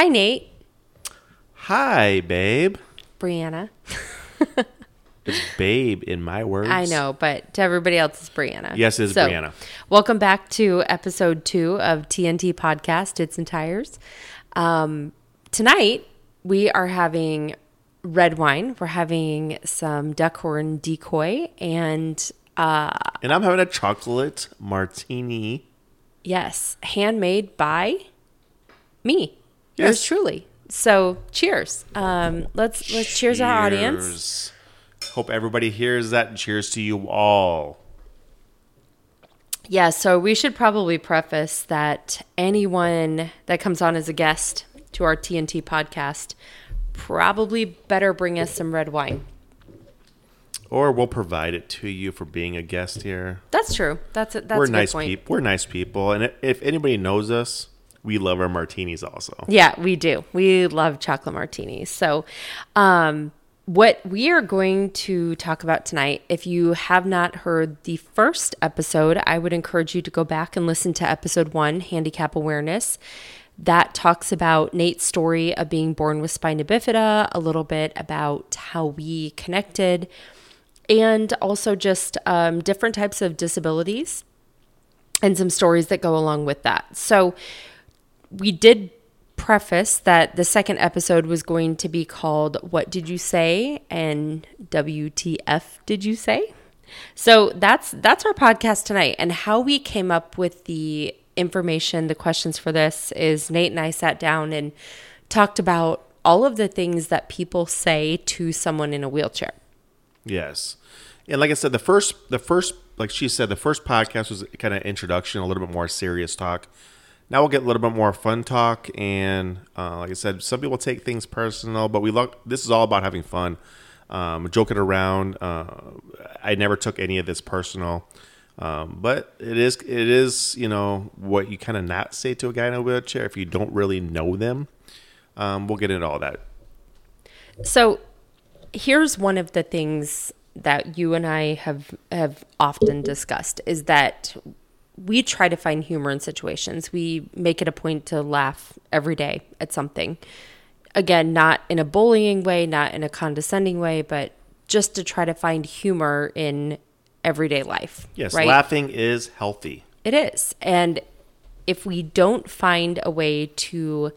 Hi, Nate. Hi, babe. Brianna. It's babe in my words. I know, but to everybody else, it's Brianna. Yes, it is Brianna. Welcome back to episode two of TNT Podcast, Tits and Tires. Um, tonight, we are having red wine. We're having some duckhorn decoy and, uh, And I'm having a chocolate martini. yes, handmade by me. Yes. Yours truly. So, cheers. Um, let's let's cheers our audience. Hope everybody hears that. Cheers to you all. Yeah, so we should probably preface that anyone that comes on as a guest to our TNT podcast probably better bring us some red wine. Or we'll provide it to you for being a guest here. That's true. That's a, that's We're a nice people. We're nice people, and if anybody knows us, we love our martinis also. Yeah, we do. We love chocolate martinis. So, um, what we are going to talk about tonight, if you have not heard the first episode, I would encourage you to go back and listen to episode one, Handicap Awareness. That talks about Nate's story of being born with spina bifida, a little bit about how we connected, and also just um, different types of disabilities and some stories that go along with that. So, we did preface that the second episode was going to be called What Did You Say? and WTF Did You Say? So that's that's our podcast tonight and how we came up with the information, the questions for this is Nate and I sat down and talked about all of the things that people say to someone in a wheelchair. Yes, and like I said, the first, the first, like she said, the first podcast was kind of introduction, a little bit more serious talk. Now we'll get a little bit more fun talk, and uh, like I said, some people take things personal, but we look. This is all about having fun, um, joking around. Uh, I never took any of this personal, um, but it is, it is, you know, what you kind of not say to a guy in a wheelchair if you don't really know them. Um, we'll get into all that. So here's one of the things that you and I have have often discussed is that we try to find humor in situations. We make it a point to laugh every day at something. Again, not in a bullying way, not in a condescending way, but just to try to find humor in everyday life. Yes, right? laughing is healthy. It is. And if we don't find a way to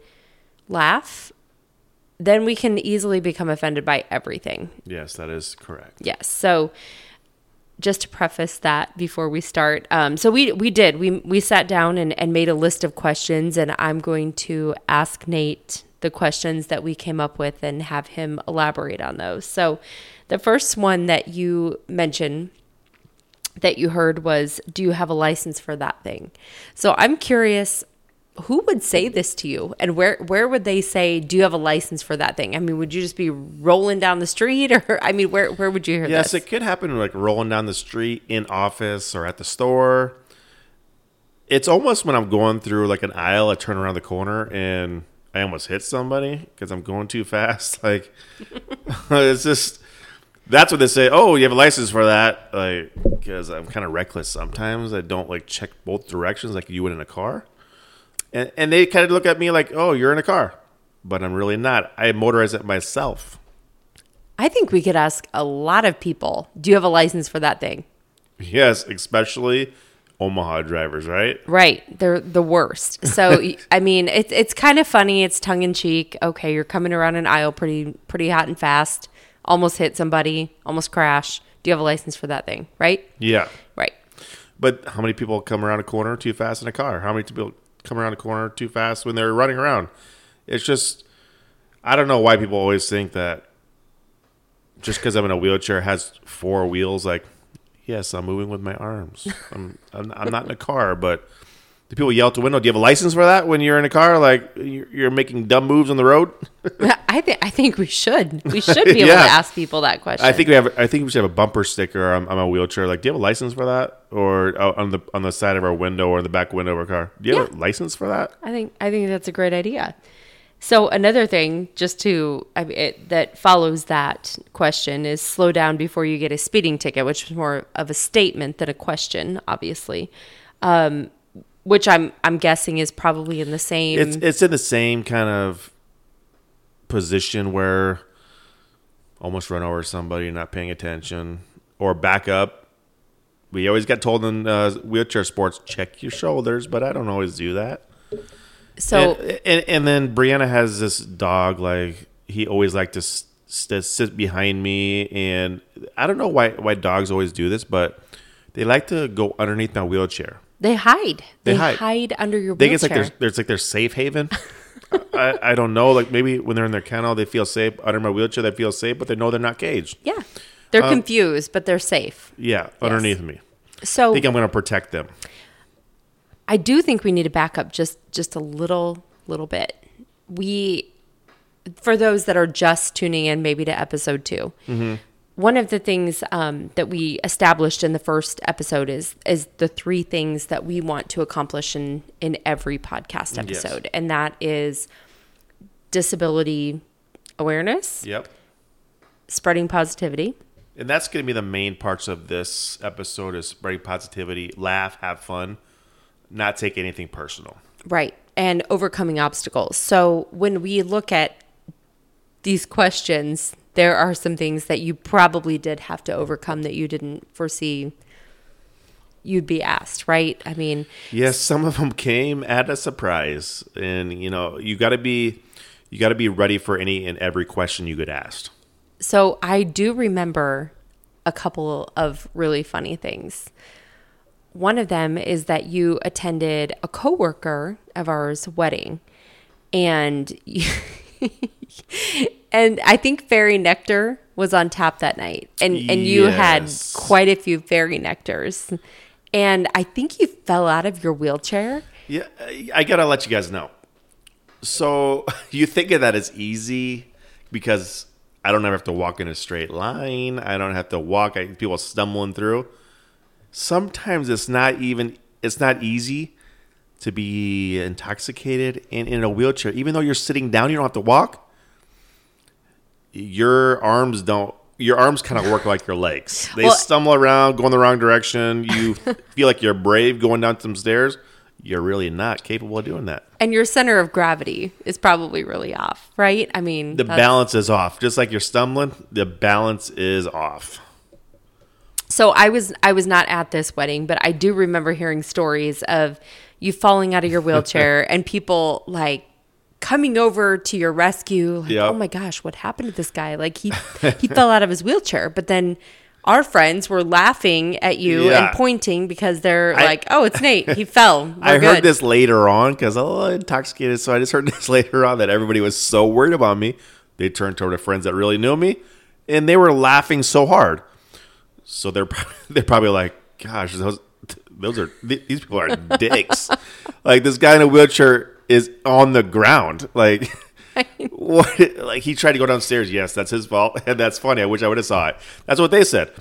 laugh, then we can easily become offended by everything. Yes, that is correct. Yes. So just to preface that before we start, um, so we we did we we sat down and, and made a list of questions, and I'm going to ask Nate the questions that we came up with and have him elaborate on those. So the first one that you mentioned that you heard was, "Do you have a license for that thing?" So I'm curious who would say this to you and where where would they say do you have a license for that thing i mean would you just be rolling down the street or i mean where where would you hear Yes, this it could happen like rolling down the street in office or at the store. It's almost when I'm going through like an aisle, I turn around the corner and I almost hit somebody because I'm going too fast. Like it's just that's what they say. Oh, you have a license for that? Like because I'm kind of reckless sometimes. I don't like check both directions like you would in a car. And and they kind of look at me like, "Oh, you're in a car." But I'm really not. I motorize it myself. i think we could ask a lot of people do you have a license for that thing Yes, especially Omaha drivers, right? right they're the worst so i mean it's it's kind of funny it's tongue-in-cheek okay you're coming around an aisle pretty pretty hot and fast almost hit somebody almost crash do you have a license for that thing right Yeah. right But how many people come around a corner too fast in a car? How many people come around a corner too fast when they're running around? It's just, I don't know why people always think that just because I'm in a wheelchair has four wheels. Like, yes, I'm moving with my arms. I'm, I'm, I'm not in a car, but the people yell out the window, "Do you have a license for that?" When you're in a car, like you're making dumb moves on the road. I think I think we should. We should be able to ask people that question. I think we have. I think we should have a bumper sticker on, on a wheelchair. Like, do you have a license for that, or uh, on the on the side of our window or the back window of our car? Do you have a license for that? I think I think that's a great idea. So another thing, just to I mean, it, that follows that question is slow down before you get a speeding ticket, which is more of a statement than a question, obviously. Um, which I'm I'm guessing is probably in the same. It's it's in the same kind of position where almost run over somebody, not paying attention, or back up. We always got told in uh, wheelchair sports, check your shoulders, but I don't always do that. So and, and, and then Brianna has this dog, like he always liked to st- sit behind me, and I don't know why why dogs always do this, but they like to go underneath my wheelchair. They hide. They They, hide. hide. under your think it's wheelchair. like there's, there's like their safe haven. I, I don't know. Like maybe when they're in their kennel, they feel safe. Under my wheelchair, they feel safe, but they know they're not caged. yeah. They're Um, confused, but they're safe. Yeah, underneath me. So I think I'm going to protect them. I do think we need to back up just just a little little bit. We for those that are just tuning in maybe to episode 2 Mm-hmm. One of the things um, that we established in the first episode is is the three things that we want to accomplish in in every podcast episode, and that is disability awareness, Yep. spreading positivity, And that's going to be the main parts of this episode: is spreading positivity, laugh, have fun, not take anything personal. Right. And overcoming obstacles. So when we look at these questions, there are some things that you probably did have to overcome that you didn't foresee you'd be asked, right? I mean, Yes, some of them came at a surprise, and you know you got to be you got to be ready for any and every question you get asked. so I do remember a couple of really funny things. One of them is that you attended a coworker of ours wedding and and I think fairy nectar was on tap that night. And and you had quite a few fairy nectars. And I think you fell out of your wheelchair. Yeah, I- I gotta let you guys know. So you think of that as easy because I don't ever have to walk in a straight line. I don't have to walk. I, people stumbling through. Sometimes it's not even. It's not easy to be intoxicated and in a wheelchair. Even though you're sitting down, you don't have to walk. Your arms don't. Your arms kind of work like your legs. They Well- stumble around, go in the wrong direction. You feel like you're brave going down some stairs. You're really not capable of doing that. And your center of gravity is probably really off, right? I mean, The balance is off. Just like you're stumbling, the balance is off. So I was I was not at this wedding, but I do remember hearing stories of you falling out of your wheelchair and people like coming over to your rescue. Like, Yep. oh my gosh, what happened to this guy? Like he he fell out of his wheelchair, but then our friends were laughing at you Yeah. and pointing because they're I- like, "Oh, it's Nate. He fell." We're I good. heard this later on because oh, I'm a little intoxicated, so I just heard this later on that everybody was so worried about me. They turned toward their friends that really knew me, and they were laughing so hard. So they're they're probably like, "Gosh, those those are these people are dicks." like this guy in a wheelchair is on the ground, like. What? Like he tried to go downstairs. Yes, that's his fault, and that's funny. I wish I would have saw it. That's what they said.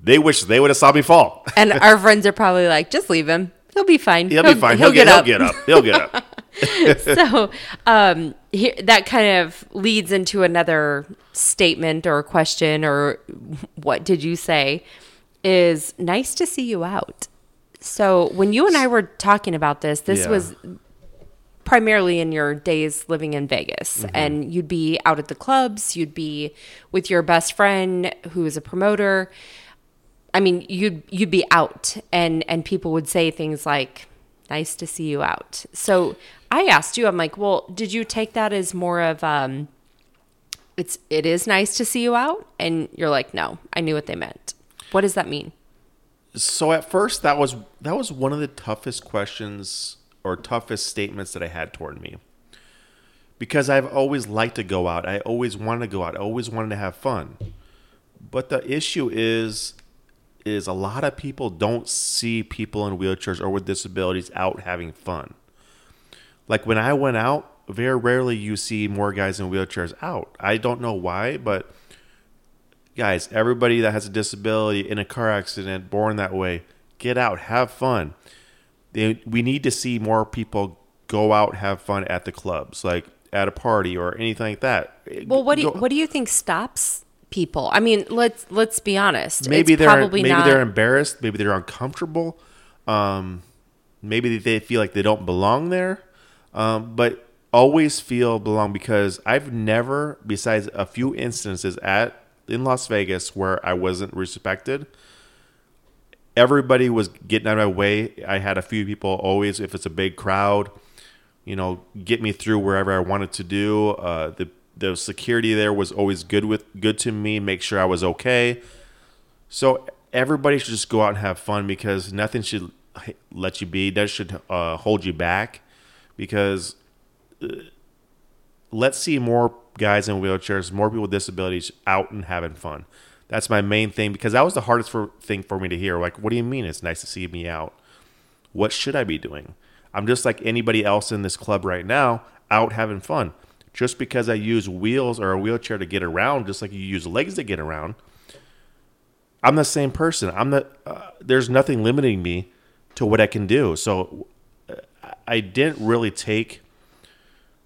They wish they would have saw me fall. And our friends are probably like, "Just leave him. He'll be fine. He'll, be fine. He'll, get, up." He'll get up. He'll get up. so um, here, that kind of leads into another statement or question or what did you say is nice to see you out so when you and i were talking about this this Yeah. was primarily in your days living in vegas Mm-hmm. and you'd be out at the clubs you'd be with your best friend who is a promoter I mean, you'd you'd be out, and and people would say things like, "Nice to see you out." So I asked you, I'm like, "Well, did you take that as more of um, it's it is nice to see you out?" And you're like, "No, I knew what they meant." What does that mean? So at first, that was that was one of the toughest questions or toughest statements that I had toward me, because I've always liked to go out. I always wanted to go out. I always wanted to have fun. But the issue is, is a lot of people don't see people in wheelchairs or with disabilities out having fun. Like when I went out, very rarely you see more guys in wheelchairs out. I don't know why, but guys, everybody that has a disability in a car accident, born that way, get out, have fun. They, we need to see more people go out, have fun at the clubs, like at a party or anything like that. Well, what do you, what do you think stops people? I mean, let's let's be honest. maybe it's they're probably maybe not. they're embarrassed, maybe they're uncomfortable, um, maybe they feel like they don't belong there. Um, but always feel belong because I've never, besides a few instances at in Las Vegas where I wasn't respected, everybody was getting out of my way. I had a few people always, if it's a big crowd, you know, get me through wherever I wanted to do. Uh, the the security there was always good with good to me, make sure I was okay. So everybody should just go out and have fun because nothing should let you be. That should uh, hold you back because uh, let's see more guys in wheelchairs, more people with disabilities out and having fun. That's my main thing because that was the hardest for, thing for me to hear. Like, what do you mean it's nice to see me out? What should I be doing? I'm just like anybody else in this club right now, out having fun. Just because I use wheels or a wheelchair to get around, just like you use legs to get around, I'm the same person. I'm the. Uh, there's nothing limiting me to what I can do. So uh, I didn't really take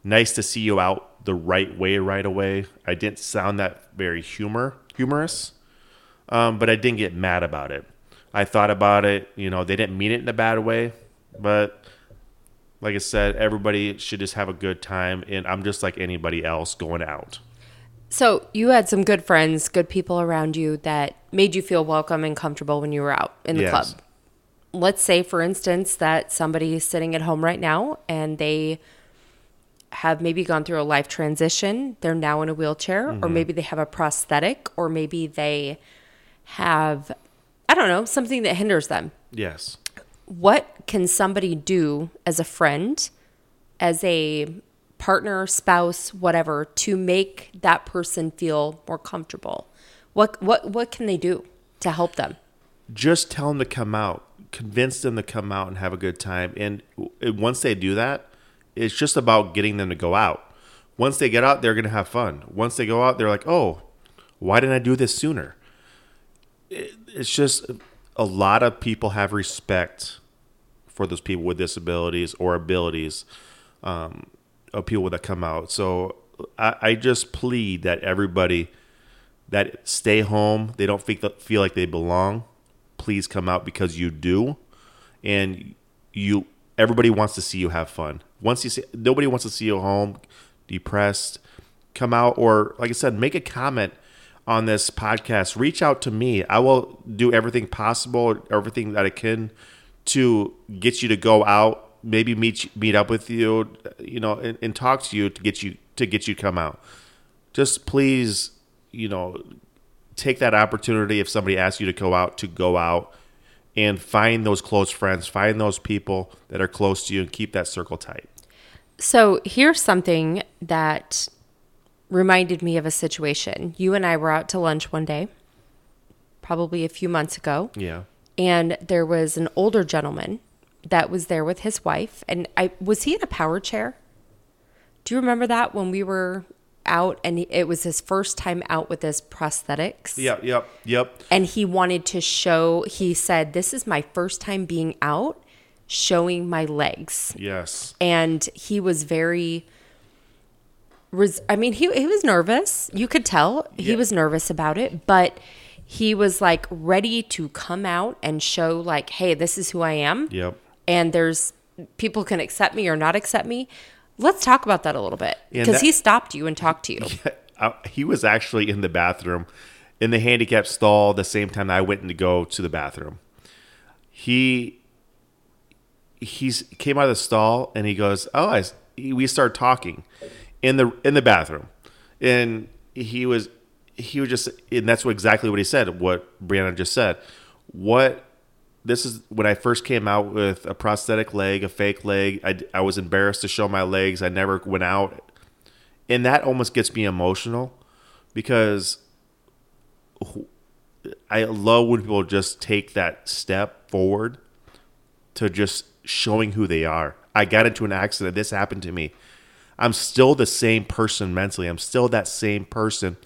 nice to see you out the right way right away. I didn't sound that very humor humorous, um, but I didn't get mad about it. I thought about it. You know, they didn't mean it in a bad way, but like I said, everybody should just have a good time, and I'm just like anybody else going out. So you had some good friends, good people around you that made you feel welcome and comfortable when you were out in the Yes. club. Let's say, for instance, that somebody is sitting at home right now and they have maybe gone through a life transition. They're now in a wheelchair, or mm-hmm. maybe they have a prosthetic, or maybe they have, I don't know, something that hinders them. Yes. What can somebody do as a friend, as a partner, spouse, whatever, to make that person feel more comfortable? What what what can they do to help them? just tell them to come out convince them to come out and have a good time and once they do that it's just about getting them to go out. Once they get out they're going to have fun. Once they go out they're like oh why didn't i do this sooner? It's just a lot of people have respect for those people with disabilities or abilities um, of people that come out. So I, I just plead that everybody that stay home they don't feel, feel like they belong please come out because you do. And you everybody wants to see you have fun once you see nobody wants to see you home depressed. Come out or like i said make a comment on this podcast. Reach out to me. I will do everything possible everything that i can to get you to go out maybe meet meet up with you you know and, and talk to you to get you to get you to come out. Just please you know take that opportunity if somebody asks you to go out to go out and find those close friends find those people that are close to you and keep that circle tight So here's something that reminded me of a situation. You and I were out to lunch one day, probably a few months ago, yeah and there was an older gentleman that was there with his wife. And I was he in a power chair? Do you remember that when we were out and it was his first time out with his prosthetics? yep yep yep and he wanted to show he said this is my first time being out showing my legs. Yes. And he was very res- i mean he, he was nervous. You could tell he Yeah. was nervous about it but he was like ready to come out and show like hey this is who i am. Yep. And there's people can accept me or not accept me. Let's talk about that a little bit because he stopped you and talked to you. I, he was actually in the bathroom in the handicap stall the same time I went in to go to the bathroom. He he's came out of the stall and he goes, "Oh, I, s-" we started talking in the in the bathroom." And he was he was just and that's what exactly what he said, what Brianna just said. What this is when I first came out with a prosthetic leg, a fake leg. I, I was embarrassed to show my legs. I never went out and that almost gets me emotional because I love when people just take that step forward to just showing who they are. I got into an accident. This happened to me. I'm still the same person mentally. I'm still that same person.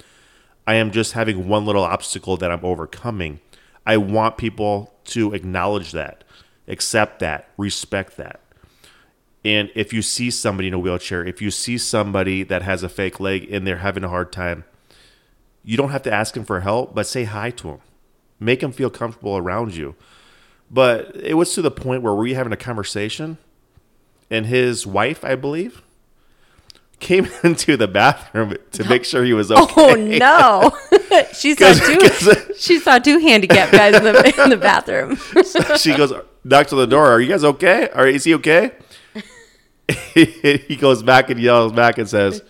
I am just having one little obstacle that I'm overcoming. I want people to acknowledge that, accept that, respect that. And if you see somebody in a wheelchair, if you see somebody that has a fake leg and they're having a hard time, you don't have to ask them for help, but say hi to them. Make them feel comfortable around you. But it was to the point where we were having a conversation, and his wife, I believe, came into the bathroom to make sure he was oh, okay. Oh no! she saw two. She saw two handicapped guys in the in the bathroom. she goes, knocks on the door. Are you guys okay? Or is he okay? he goes back and yells back and says,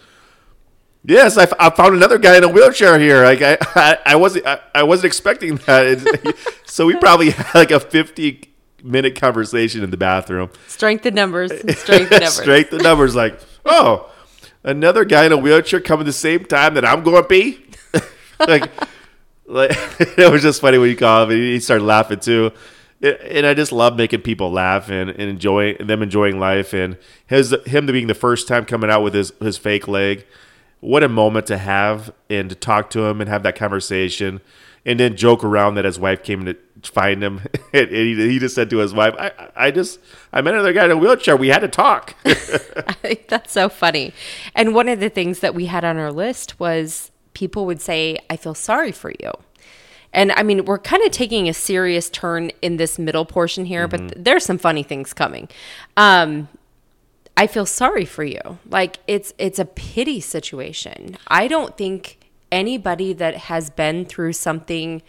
"Yes, I, f- I found another guy in a wheelchair here. Like I, I, I wasn't, I, I wasn't expecting that." So we probably had like a fifty minute conversation in the bathroom. Strength in numbers. Strength in numbers. Straight the numbers, like, oh, another guy in a wheelchair coming the same time that I'm going to be. like, like it was just funny when you called him and he started laughing too. And I just love making people laugh and, and enjoy them enjoying life and his him being the first time coming out with his, his fake leg. What a moment to have and to talk to him and have that conversation and then joke around that his wife came to find him and he, just said to his wife, I, I just I met another guy in a wheelchair. We had to talk. That's so funny. And one of the things that we had on our list was people would say, I feel sorry for you. And I mean, we're kind of taking a serious turn in this middle portion here, but th- there's some funny things coming. Um, I feel sorry for you. Like it's it's a pity situation. I don't think anybody that has been through something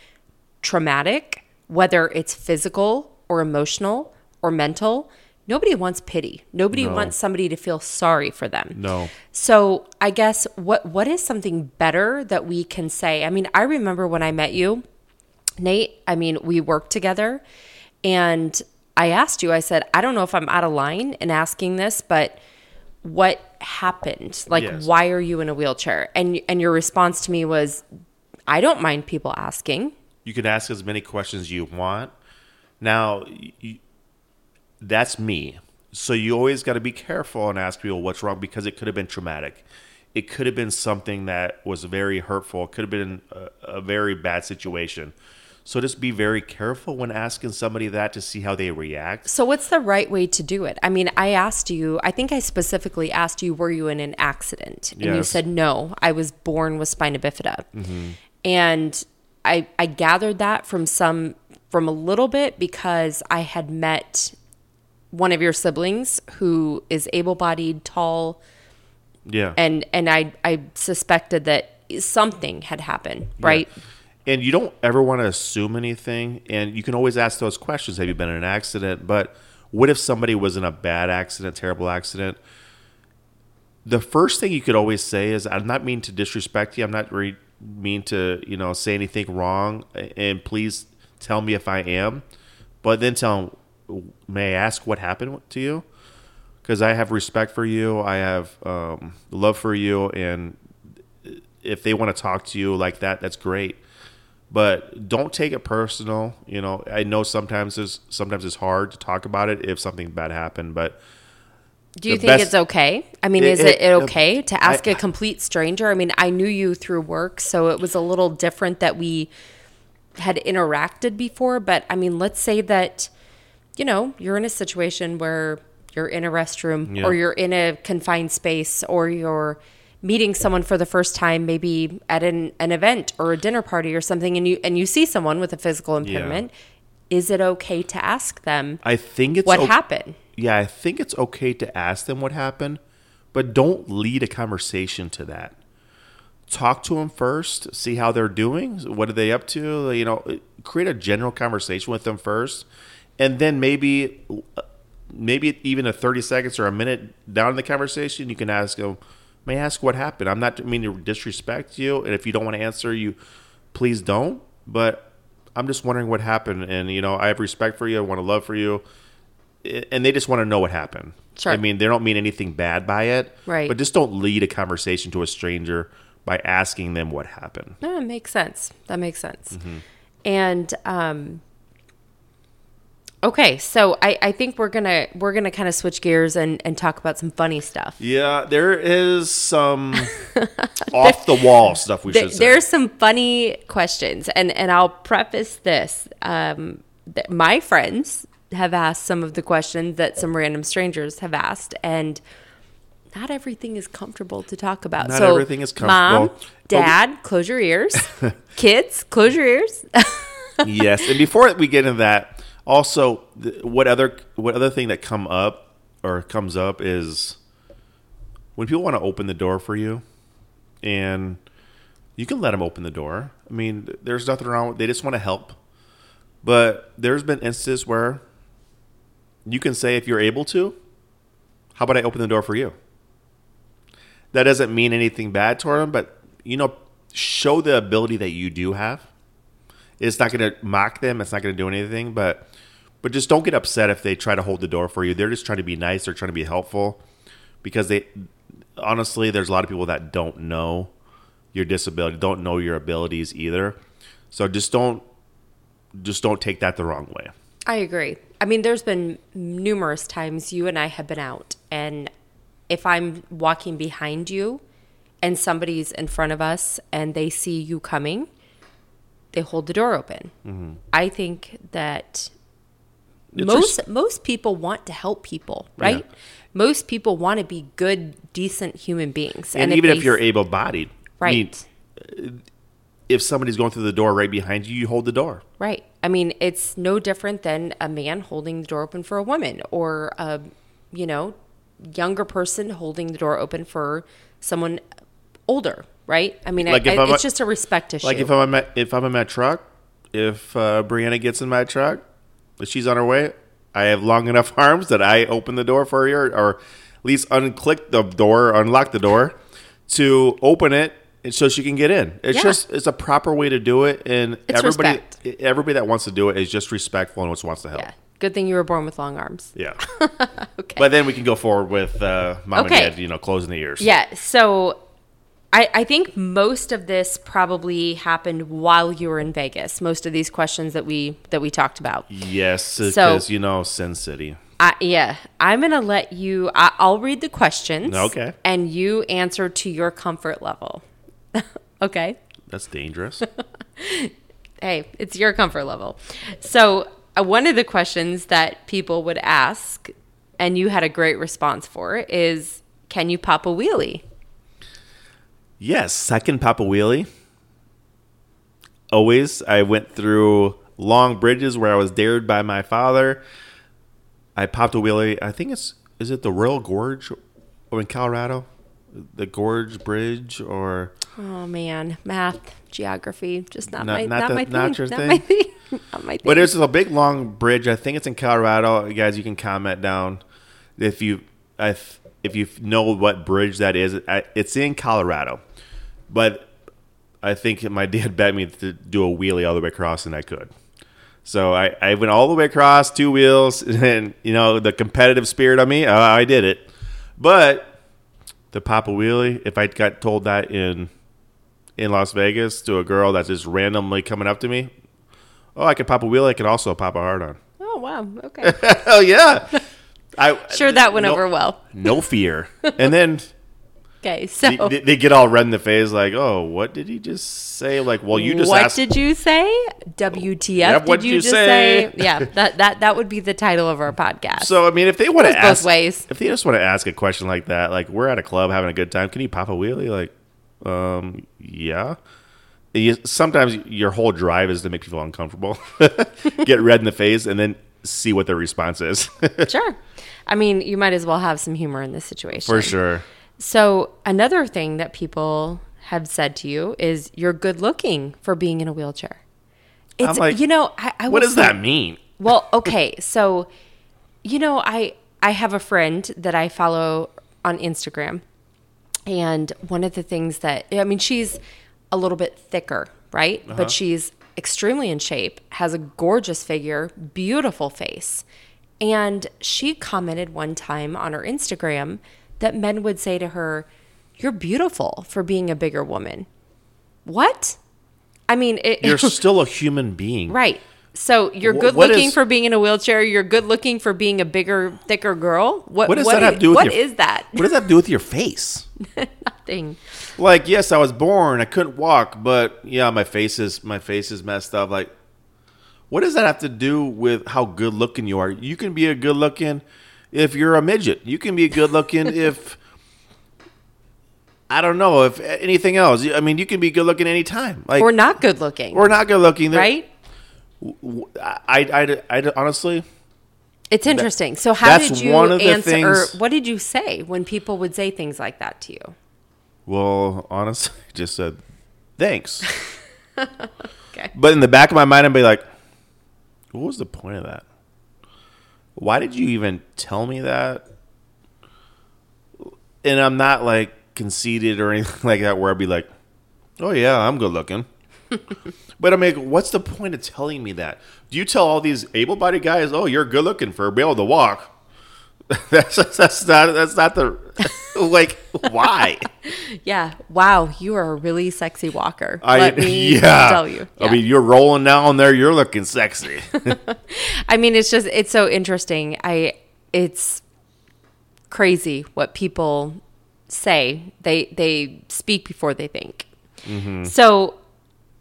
traumatic, whether it's physical or emotional or mental, nobody wants pity. Nobody No. wants somebody to feel sorry for them. No. So I guess what what is something better that we can say? I mean, I remember when I met you, Nate. I mean, we worked together, and I asked you. I said, I don't know if I'm out of line in asking this, but what happened? Like, Yes. why are you in a wheelchair? And and your response to me was, I don't mind people asking. You can ask as many questions as you want. Now, y y- that's me. So you always got to be careful and ask people what's wrong because it could have been traumatic. It could have been something that was very hurtful. It could have been a, a very bad situation. So just be very careful when asking somebody that to see how they react. So, what's the right way to do it? I mean, I asked you, I think I specifically asked you, were you in an accident? And you said, no, I was born with spina bifida. Mm-hmm. And I, I gathered that from some, from a little bit because I had met one of your siblings who is able bodied, tall, Yeah. and, and I, I suspected that something had happened, right? And you don't ever want to assume anything. And you can always ask those questions Have you been in an accident? But what if somebody was in a bad accident, terrible accident? The first thing you could always say is, I'm not mean to disrespect you. I'm not re- mean to, you know, say anything wrong. And please tell me if I am. But then tell them, may I ask what happened to you? Because I have respect for you. I have um, love for you. And if they want to talk to you like that, that's great but don't take it personal. You know, I know sometimes it's sometimes it's hard to talk about it if something bad happened, but Do you think best- it's okay? I mean, It- is it, it- it okay to ask I- a complete stranger? I mean, I knew you through work, so it was a little different that we had interacted before. But I mean, let's say that, you know, you're in a situation where you're in a restroom Yeah. or you're in a confined space or you're meeting someone for the first time maybe at an, an event or a dinner party or something and you and you see someone with a physical impairment is it okay to ask them I think it's what o- happened Yeah, I think it's okay to ask them what happened, but don't lead a conversation to that. Talk to them first, see how they're doing. What are they up to? You know, create a general conversation with them first, and then maybe, uh, maybe even a thirty seconds or a minute down in the conversation, you can ask them. May ask what happened? I'm not meaning to disrespect you, and if you don't want to answer, you please don't. But I'm just wondering what happened, and you know, I have respect for you. I want to love for you and they just want to know what happened. Sure. I mean, they don't mean anything bad by it. Right. But just don't lead a conversation to a stranger by asking them what happened. No, it makes sense. That makes sense. Mm-hmm. And um, okay, so I, I think we're gonna we're gonna kind of switch gears and, and talk about some funny stuff. Yeah, there is some off the wall stuff we There- should say. there's some funny questions, and and I'll preface this. Um, that my friends have asked some of the questions that some random strangers have asked, and not everything is comfortable to talk about. Not so, everything is Mom, comfortable. Dad, close your ears. Kids, close your ears. yes, and before we get into that, also, th- what other what other thing that come up or comes up is when people want to open the door for you, and you can let them open the door. I mean, there's nothing wrong. with They just want to help. But there's been instances where you can say, if you're able to, how about I open the door for you? That doesn't mean anything bad toward them, but you know, show the ability that you do have. It's not going to mock them. It's not going to do anything, but but just don't get upset if they try to hold the door for you. They're just trying to be nice. They're trying to be helpful because they honestly, there's a lot of people that don't know your disability, don't know your abilities either. So just don't just don't take that the wrong way. I agree. I mean, there's been numerous times you and I have been out, and if I'm walking behind you and somebody's in front of us and they see you coming, they hold the door open. Mm-hmm. I think that It's most res- most people want to help people, right? Most people want to be good, decent human beings, and, even if, they- you're able-bodied, I mean, right, if somebody's going through the door right behind you, you hold the door. right. I mean, it's no different than a man holding the door open for a woman, or a you know younger person holding the door open for someone older, right? I mean, Like I, I- I'm a- it's just a respect issue. Like if I'm at, if I'm in my truck, if uh, Brianna gets in my truck, if she's on her way, I have long enough arms that I open the door for her, or at least unclick the door, unlock the door, to open it, and so she can get in. It's Yeah. just it's a proper way to do it, and It's everybody respect. everybody that wants to do it is just respectful and just wants to help. yeah, good thing you were born with long arms. Yeah. Okay. But then we can go forward with uh, mom Okay. and dad, you know, closing the ears. Yeah. So I, I think most of this probably happened while you were in Vegas. Most of these questions that we that we talked about. Yes, because So- you know, Sin City. I, yeah, I'm gonna let you. I, I'll read the questions. Okay. And you answer to your comfort level. okay. That's dangerous. Hey, it's your comfort level. So uh, one of the questions that people would ask, and you had a great response for, is, "Can you pop a wheelie?" Yes, second Papa Wheelie. Always, I went through long bridges where I was dared by my father. I popped a wheelie. I think it's is it the Royal Gorge or in Colorado, the Gorge Bridge, or Oh man, math, geography, just not, Not- my not not, the- my thing. not your not thing? my thing. not my thing. but there's a big long bridge. I think it's in Colorado. Guys, you can comment down if you if if you know what bridge that is. It's in Colorado, but I think my dad bet me to do a wheelie all the way across, and I could. So I, I went all the way across, two wheels, and you know the competitive spirit of me, uh, I did it. But the pop a wheelie, if I got told that in in Las Vegas to a girl that's just randomly coming up to me, oh, I could pop a wheelie, I could also pop a hard on. oh wow, okay, Hell yeah! I sure that went no- over well. No fear, and then Okay, so they, they- get all red in the face, like, "Oh, what did he just say?" Like, well, you just what asked. did you say? WTF? Did what did you, you just say? say? Yeah, that that that would be the title of our podcast. So I mean, if they want to Goes both ask, ways. if they just want to ask a question like that, like we're at a club having a good time, can you pop a wheelie? Like, um, yeah. You, sometimes your whole drive is to make people uncomfortable, get red in the face, and then see what their response is. sure. I mean, you might as well have some humor in this situation. For sure. So another thing that people have said to you is you're good looking for being in a wheelchair. It's I'm like, you know I, I What does say- that mean? Well, okay, so you know I I have a friend that I follow on Instagram, and one of the things that I mean she's a little bit thicker, right? Uh-huh. But she's extremely in shape, has a gorgeous figure, beautiful face. And she commented one time on her Instagram that men would say to her, You're beautiful for being a bigger woman. What? I mean, it, You're still a human being. right. So you're good what looking is- for being in a wheelchair. You're good looking for being a bigger, thicker girl. What, What does what that have to do with what your- is that What does that do with your face? Nothing. Like, yes, I was born, I couldn't walk, but yeah, my face is my face is messed up. Like, what does that have to do with how good looking you are? You can be a good looking if you're a midget. You can be good looking if I don't know if anything else. I mean, you can be good looking anytime. Like we're not good looking, We're not good looking, There- right? I, I, I, I honestly, It's interesting. So how did you one of the answer or what did you say when people would say things like that to you? Well, honestly, I just said thanks. Okay. But in the back of my mind, I'd be like, what was the point of that? Why did you even tell me that? And I'm not like conceited or anything like that where I'd be like, oh, yeah, I'm good looking. but I'm like, what's the point of telling me that? Do you tell all these able bodied guys, oh, you're good looking for be able to walk? that's, that's not that's not the like why Yeah. Wow, you are a really sexy walker. I Let me yeah tell you. I mean you're rolling down there you're looking sexy I mean, it's just it's so interesting. I it's crazy what people say. They they speak before they think. Mm-hmm. So,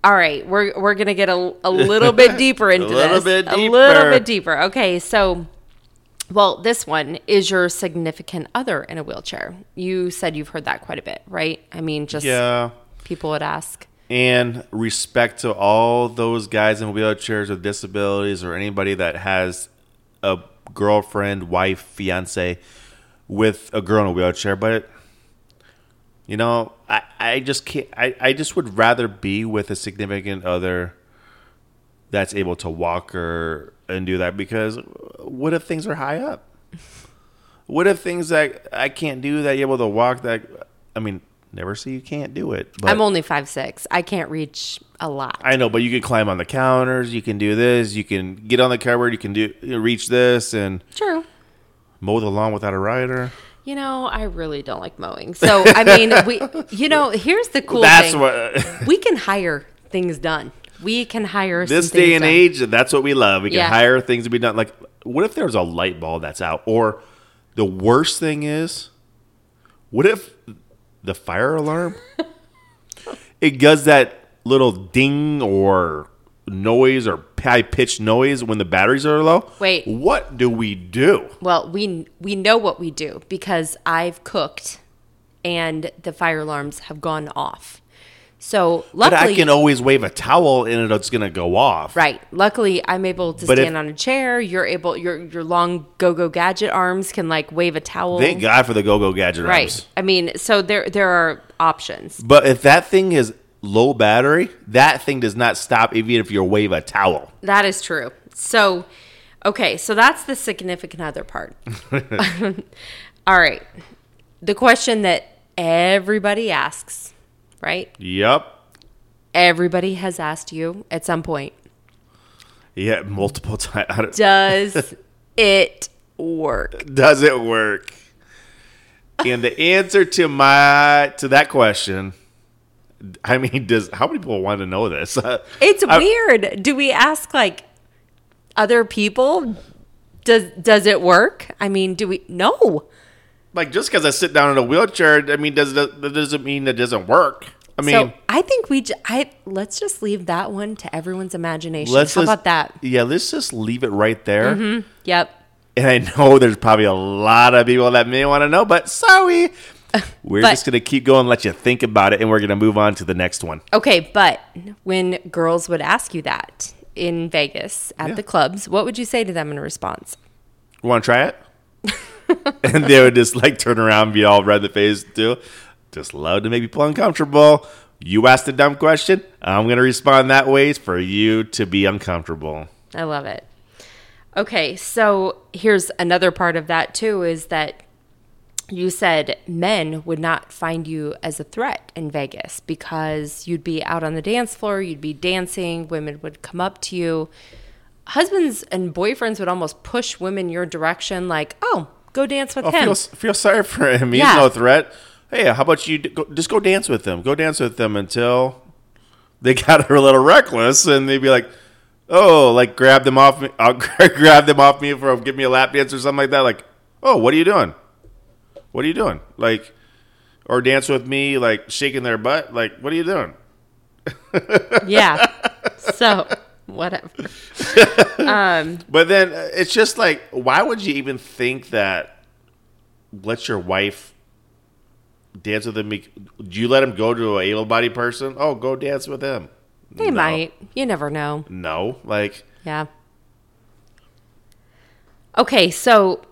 all right, we're we're gonna get a, a little bit deeper into little this. bit A little bit deeper. Okay, so. Well, this one is your significant other in a wheelchair. You said you've heard that quite a bit, right? I mean, just yeah people would ask. and respect to all those guys in wheelchairs with disabilities or anybody that has a girlfriend, wife, fiance with a girl in a wheelchair. But you know, I, I just can't. I, I just would rather be with a significant other that's able to walk or and do that because what if things are high up? What if things that I can't do that you're able to walk that I mean, never say you can't do it. But I'm only five six. I can't reach a lot. I know, but you can climb on the counters. You can do this. You can get on the cupboard. You can do reach this and True. mow the lawn without a rider. You know, I really don't like mowing. So, I mean, we, you know, here's the cool That's thing. what we can hire things done. We can hire this day and done. age. That's what we love. We can Yeah. hire things to be done. Like, what if there's a light bulb that's out? Or the worst thing is, what if the fire alarm it does that little ding or noise or high pitched noise when the batteries are low? Wait. what do we do? Well, we we know what we do because I've cooked, and the fire alarms have gone off. So luckily, But I can always wave a towel and it's gonna go off. right. Luckily, I'm able to But if- stand on a chair. You're able. Your your long go go gadget arms can like wave a towel. Thank God for the go go gadget Right. arms. Right. I mean, so there there are options. But if that thing is low battery, that thing does not stop even if you wave a towel. That is true. So, okay, so that's the significant other part. All right. The question that everybody asks, right? Yep. Everybody has asked you at some point Yeah, multiple times. Does it work? Does it work? And the answer to my to that question, I mean, does how many people want to know this? It's I- weird. Do we ask like other people? Does does it work? I mean, do we no. Like just because I sit down in a wheelchair, I mean, does that that doesn't mean it doesn't work? I mean, so I think we. J- I let's just leave that one to everyone's imagination. let's How just- about that? Yeah, let's just leave it right there. Mm-hmm. Yep. And I know there's probably a lot of people that may want to know, but sorry. We're But- just going to keep going, let you think about it, and we're going to move on to the next one. Okay, but when girls would ask you that in Vegas at Yeah. the clubs, what would you say to them in response? You want to try it? and they would just like turn around and be all red in the face, too. Just love to make people uncomfortable. You asked a dumb question. I'm going to respond that way for you to be uncomfortable. I love it. Okay, so here's another part of that too is that you said men would not find you as a threat in Vegas because you'd be out on the dance floor, you'd be dancing, women would come up to you. Husbands and boyfriends would almost push women your direction, like, oh, go dance with Oh, him. feel, feel sorry for him. He's Yeah. no threat. Hey, how about you go, just go dance with them? Go dance with them until they got a little reckless, and they'd be like, "Oh, like grab them off me, I'll grab them off me for give me a lap dance or something like that." Like, "Oh, what are you doing? What are you doing?" Like, or dance with me, like shaking their butt. Like, what are you doing? yeah. So, whatever. But then uh, it's just like, why would you even think that? Let your wife dance with him. Do you let him go to a able-bodied person? Oh, go dance with him. They No. might. You never know. No, like Yeah. Okay, so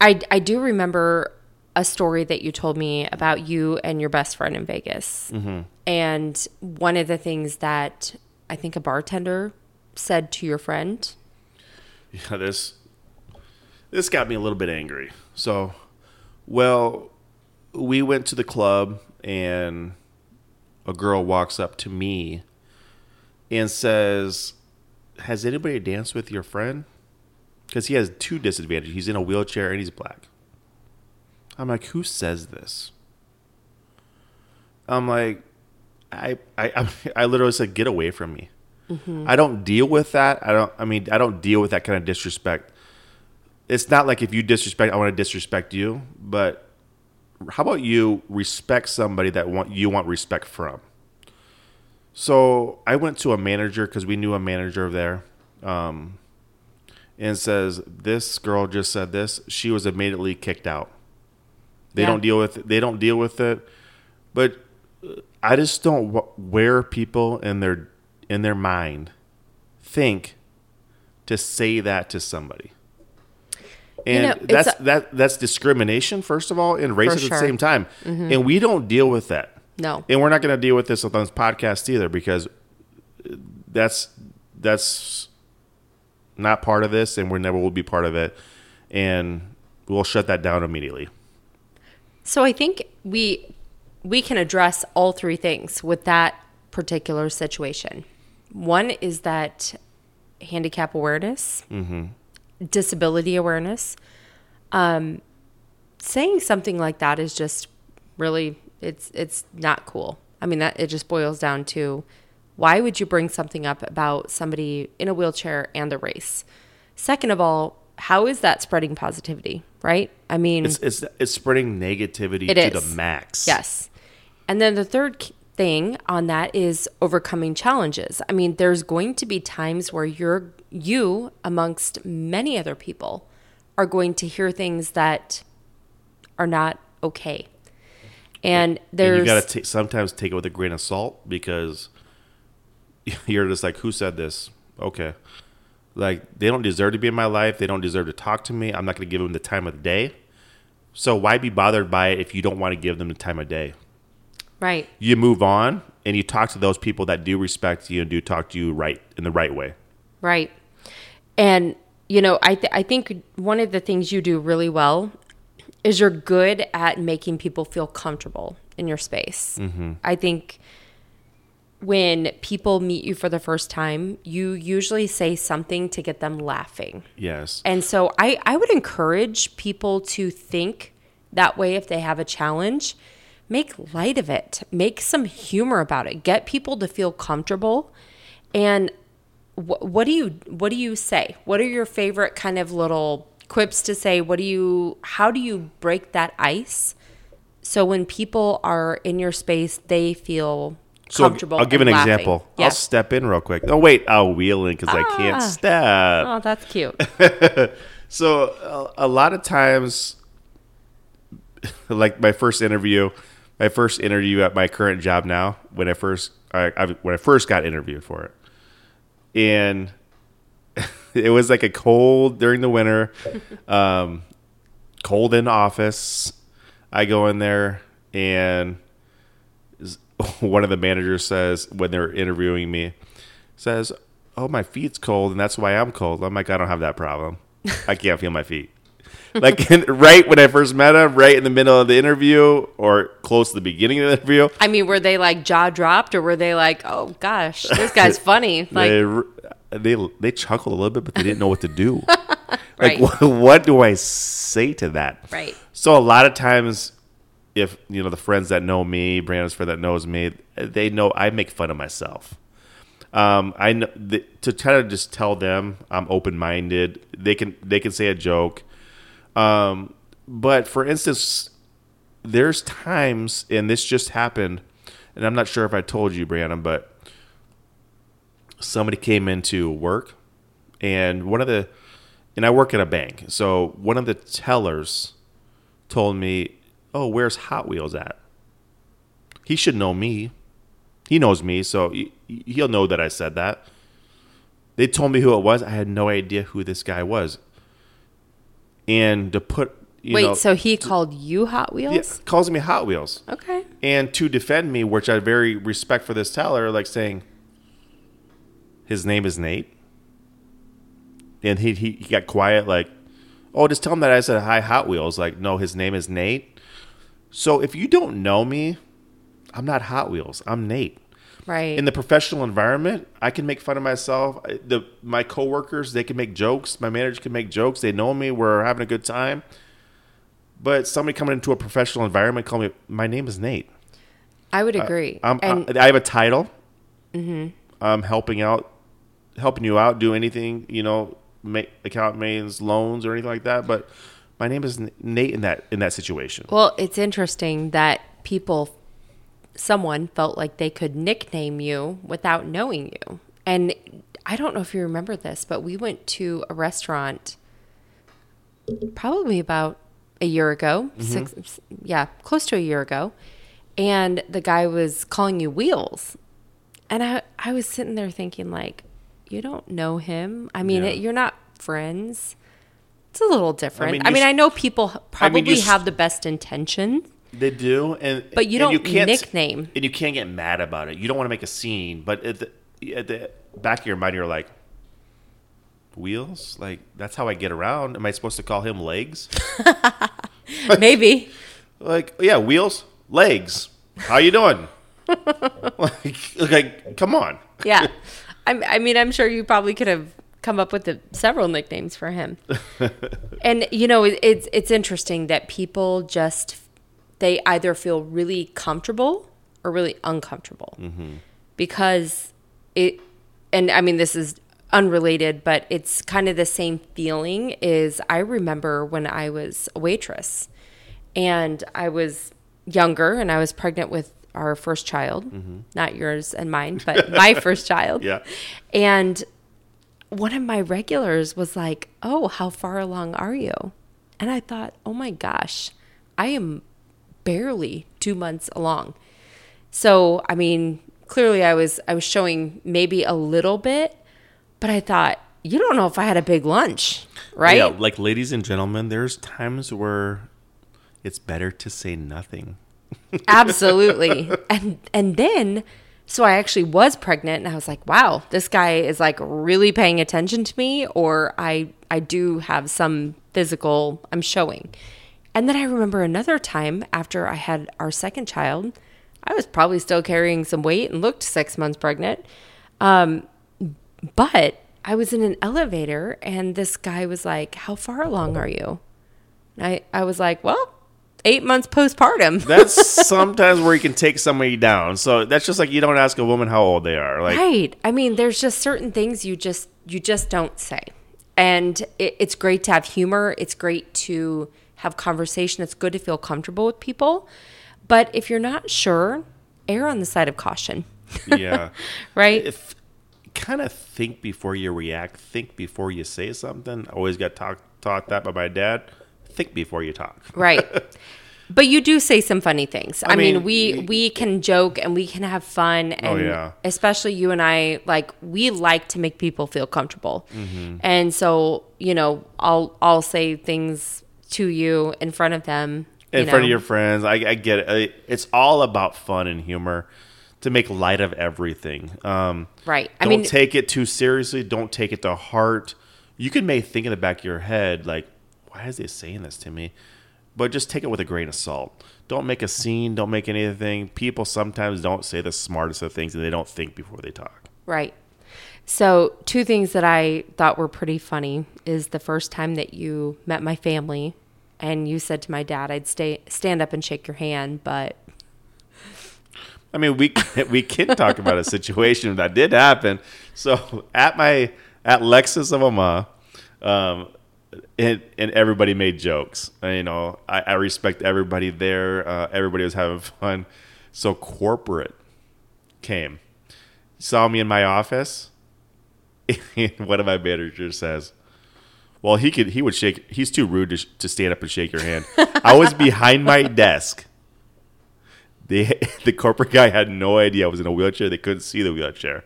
I I do remember a story that you told me about you and your best friend in Vegas. And one of the things that I think a bartender said to your friend. Yeah, this this got me a little bit angry. So, well, we went to the club and a girl walks up to me and says, "Has anybody danced with your friend?" Because he has two disadvantages. He's in a wheelchair and he's black. I'm like, who says this? I'm like, I I I literally said, get away from me. I don't deal with that. I don't. I mean, I don't deal with that kind of disrespect. It's not like if you disrespect, I want to disrespect you. But how about you respect somebody that want you want respect from? So I went to a manager because we knew a manager there, um, and says this girl just said this. She was immediately kicked out. They Yeah. don't deal with they don't deal with it, but I just don't w- where people in their in their mind think to say that to somebody. And know, that's a- that that's discrimination first of all and race For at the same time. Mm-hmm. And we don't deal with that. No. And we're not going to deal with this on this podcast either because uh, that's that's not part of this and we never will be part of it and we'll shut that down immediately. So I think we we can address all three things with that particular situation. One is that handicap awareness, disability awareness. Um, saying something like that is just really it's it's not cool. I mean that it just boils down to why would you bring something up about somebody in a wheelchair and the race? Second of all, how is that spreading positivity, right? I mean, It's it's it's spreading negativity It to is. the max. Yes. And then the third thing on that is overcoming challenges. I mean, there's going to be times where you're you amongst many other people are going to hear things that are not okay. And And there's you got to sometimes take it with a grain of salt because you're just like, who said this? Okay. Like, they don't deserve to be in my life. They don't deserve to talk to me. I'm not going to give them the time of the day. So, why be bothered by it if you don't want to give them the time of day? Right. You move on and you talk to those people that do respect you and do talk to you right in the right way. Right. And you know, I th- I think one of the things you do really well is you're good at making people feel comfortable in your space. Mm-hmm. I think when people meet you for the first time, you usually say something to get them laughing. Yes. And so I, I would encourage people to think that way if they have a challenge. Make light of it, make some humor about it, get people to feel comfortable. And wh- what do you what do you say? What are your favorite kind of little quips to say? What do you how do you break that ice so when people are in your space they feel So comfortable? I'll give an laughing? example. Yeah. I'll step in real quick. Oh, wait. I'll wheel in because I can't Ah. step. oh, that's cute. So a, a lot of times, like my first interview, my first interview at my current job now, when I first I, I when I first got interviewed for it, and it was like a cold during the winter, um, cold in office. I go in there and one of the managers says when they're interviewing me says, "Oh, my feet's cold, and that's why I'm cold." I'm like, I don't have that problem. I can't feel my feet. Like in, right when I first met him, right in the middle of the interview, or close to the beginning of the interview, I mean, were they like jaw dropped or were they like, oh gosh, this guy's funny? Like, they they they chuckled a little bit, but they didn't know what to do. Right. Like, what, what do I say to that? right. So a lot of times, if you know the friends that know me, Brandon's friend that knows me, they know I make fun of myself. Um, I know the, to kind of just tell them I'm open minded. They can they can say a joke. Um, but for instance, there's times, and this just happened, and I'm not sure if I told you, Brandon, but somebody came into work, and one of the, and I work at a bank, so one of the tellers told me, "Oh, where's Hot Wheels at?" He should know me. He knows me, so he'll know that I said that. They told me who it was. I had no idea who this guy was. And to put you Wait, know so he called you Hot yeah, Wheels? calls me Hot Wheels Okay. and to defend me, which I very respect for this teller, like saying his name is Nate, and he he, he got quiet, like, oh, just tell him that I said hi Hot Wheels. Like, no, his name is Nate. So if you don't know me, I'm not Hot Wheels. I'm Nate. Right. In the professional environment, I can make fun of myself. The my coworkers, they can make jokes. My manager can make jokes. They know me. We're having a good time. But somebody coming into a professional environment, call me. My name is Nate. I would agree. I'm, and I, I have a title. Mm-hmm. I'm helping out, helping you out. Do anything you know, make account mains, loans, or anything like that. But my name is Nate in that in that situation. well, it's interesting that people, someone felt like they could nickname you without knowing you. And I don't know if you remember this, but we went to a restaurant probably about a year ago, mm-hmm. six, yeah, close to a year ago. And the guy was calling you Wheels. And I, I was sitting there thinking, like, you don't know him. I mean, Yeah. it, you're not friends. It's a little different. I mean, mean, you I, know people probably you s- have the best intentions. They do, and But you and don't can't- nickname. and you can't get mad about it. You don't want to make a scene, but at the at the back of your mind, you're like, wheels. Like that's how I get around. Am I supposed to call him legs? Maybe. like yeah, wheels, legs. How you doing? like, like, come on. Yeah. I'm, I mean, I'm sure you probably could have come up with the, several nicknames for him. and you know, it, it's it's interesting that people just they either feel really comfortable or really uncomfortable because it. And I mean, this is unrelated, but it's kind of the same feeling. Is I remember when I was a waitress, and I was younger, and I was pregnant with our first child, not yours and mine, but my first child. Yeah. And one of my regulars was like, Oh, how far along are you? And I thought, Oh my gosh, I am barely two months along. So, I mean, clearly I was I was showing maybe a little bit, but I thought, you don't know if I had a big lunch, right? Yeah, like ladies and gentlemen, there's times where it's better to say nothing. Absolutely. and and then so I actually was pregnant and I was like, wow, this guy is like really paying attention to me or I I do have some physical I'm showing. And then I remember another time after I had our second child, I was probably still carrying some weight and looked 6 months pregnant. Um but I was in an elevator and this guy was like, "How far along are you?" And I I was like, "Well, 8 months postpartum." That's sometimes where you can take somebody down. So that's just like you don't ask a woman how old they are. Like right i mean there's just certain things you just you just don't say and it, it's great to have humor it's great to have conversation it's good to feel comfortable with people but if you're not sure err on the side of caution yeah. right if kind of think before you react, think before you say something. I always got taught taught that by my dad. Think before you talk. right but you do say some funny things i, mean, mean, we we can joke and we can have fun and yeah. especially you and i like we like to make people feel comfortable Mm-hmm. and so you know i'll i'll say things to you in front of them in you front of your friends. I, I get it. It's all about fun and humor to make light of everything. Um, Right. I Don't mean- take it too seriously. Don't take it to heart. You can may think in the back of your head, like, why is they saying this to me? But just take it with a grain of salt. Don't make a scene. Don't make anything. People sometimes don't say the smartest of things and they don't think before they talk. Right. So, two things that I thought were pretty funny is the first time that you met my family and you said to my dad, I'd stay stand up and shake your hand, but I mean, we we can talk about a situation that did happen. So at my at Lexus of Omaha, um, and, and everybody made jokes. Uh, You know, I, I respect everybody there. Uh, everybody was having fun. So corporate came, saw me in my office. One of my managers says, "Well, he could. He would shake. He's too rude to, sh- to stand up and shake your hand." I was behind my desk. The the corporate guy had no idea I was in a wheelchair. They couldn't see the wheelchair,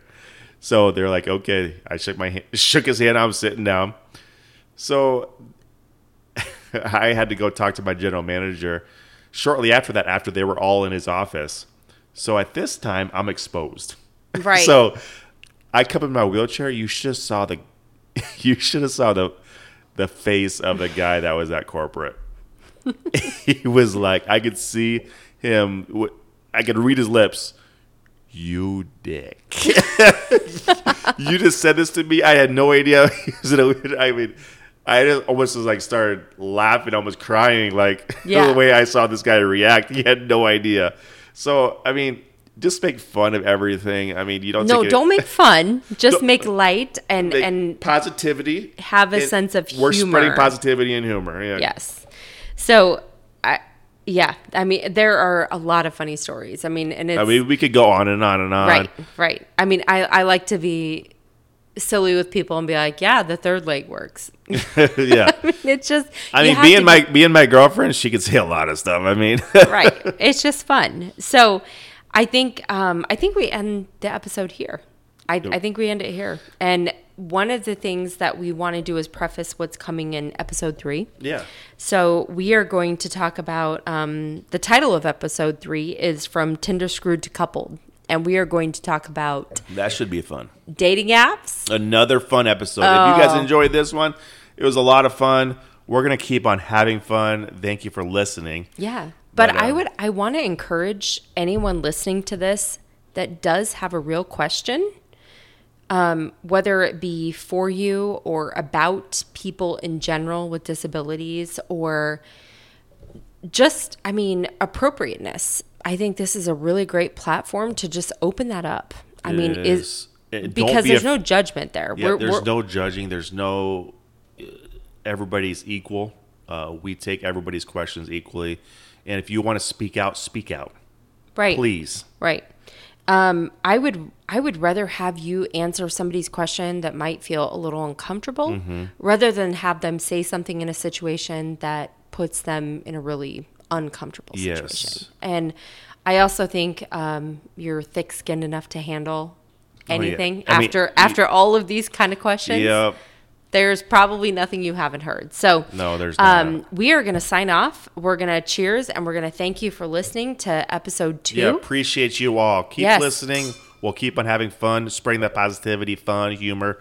so they're like, "Okay." I shook my hand, shook his hand. I'm sitting down. So I had to go talk to my general manager shortly after that, after they were all in his office. So at this time, I'm exposed. Right. So I come in my wheelchair. You should have saw the, you should have saw the, the face of the guy that was at corporate. he was like, I could see him. I could read his lips. You dick. you just said this to me. I had no idea. I mean, I just almost was like started laughing, almost crying, like Yeah. the way I saw this guy react. He had no idea. So I mean, just make fun of everything. I mean, you don't. no, don't make fun. Just make light and make and positivity. have a sense of humor. We're spreading positivity and humor. Yeah. yes. So, I yeah, I mean, there are a lot of funny stories. I mean, and it's I mean, we could go on and on and on. right, right. I mean, I I like to be silly with people and be like, yeah, the third leg works. yeah. I mean, it's just I mean, being my being my girlfriend, she could say a lot of stuff. I mean, right. It's just fun. So I think um, I think we end the episode here. I, I think we end it here. And one of the things that we want to do is preface what's coming in episode three. yeah. So we are going to talk about um, the title of episode three is from Tinder Screwed to Coupled. And we are going to talk about That should be fun. dating apps. Another fun episode. If you guys Oh. enjoyed this one, it was a lot of fun. We're gonna keep on having fun. Thank you for listening. Yeah. But, But, I would I want to encourage anyone listening to this that does have a real question, um, whether it be for you or about people in general with disabilities or just I mean appropriateness. I think this is a really great platform to just open that up. I mean, is. is And because be there's af- no judgment there. Yeah, there's no judging. There's no. uh, Everybody's equal. Uh, we take everybody's questions equally, and if you want to speak out, speak out, right. please. Right. Um, I would I would rather have you answer somebody's question that might feel a little uncomfortable Mm-hmm. rather than have them say something in a situation that puts them in a really uncomfortable situation. Yes. And I also think um, you're thick skinned enough to handle Oh, yeah. anything mean, after you- after all of these kind of questions. Yep. There's probably nothing you haven't heard. So No, there's um, we are going to sign off. We're going to cheers and we're going to thank you for listening to episode two. Yeah, appreciate you all. Keep Yes. listening. We'll keep on having fun, spreading that positivity, fun, humor,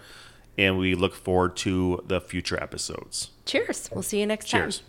and we look forward to the future episodes. Cheers. We'll see you next time. Cheers.